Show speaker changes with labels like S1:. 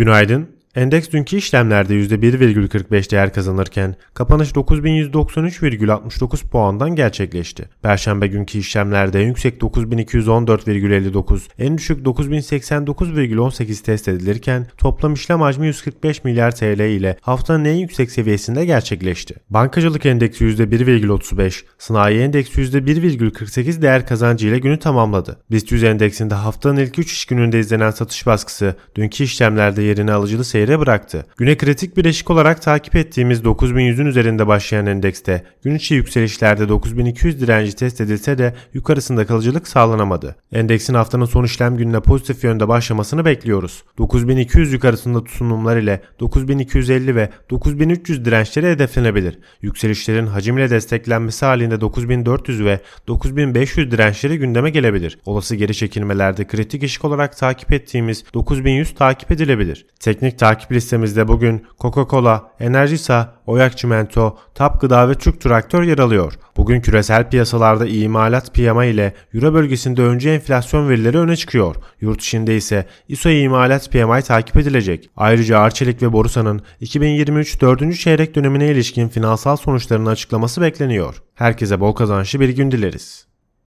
S1: Günaydın. Endeks dünkü işlemlerde %1,45 değer kazanırken kapanış 9193,69 puandan gerçekleşti. Perşembe günkü işlemlerde en yüksek 9214,59, en düşük 9089,18 test edilirken toplam işlem hacmi 145 milyar TL ile haftanın en yüksek seviyesinde gerçekleşti. Bankacılık endeksi %1,35, sanayi endeksi %1,48 değer kazancı ile günü tamamladı. BIST 100 endeksinde haftanın ilk 3 iş gününde izlenen satış baskısı dünkü işlemlerde yerini alıcılı seyir seyre bıraktı. Güne kritik bir eşik olarak takip ettiğimiz 9100'ün üzerinde başlayan endekste gün içi yükselişlerde 9200 direnci test edilse de yukarısında kalıcılık sağlanamadı. Endeksin haftanın son işlem gününe pozitif yönde başlamasını bekliyoruz. 9200 yukarısında tutunumlar ile 9250 ve 9300 dirençleri hedeflenebilir. Yükselişlerin hacimle desteklenmesi halinde 9400 ve 9500 dirençleri gündeme gelebilir. Olası geri çekilmelerde kritik eşik olarak takip ettiğimiz 9100 takip edilebilir. Teknik takip takip listemizde bugün Coca-Cola, Energisa, Oyak Çimento, Tap Gıda ve Türk Traktör yer alıyor. Bugün küresel piyasalarda imalat piyama ile Euro bölgesinde önce enflasyon verileri öne çıkıyor. Yurt içinde ise ISO imalat PMI takip edilecek. Ayrıca Arçelik ve Borsa'nın 2023 4. çeyrek dönemine ilişkin finansal sonuçlarını açıklaması bekleniyor. Herkese bol kazançlı bir gün dileriz.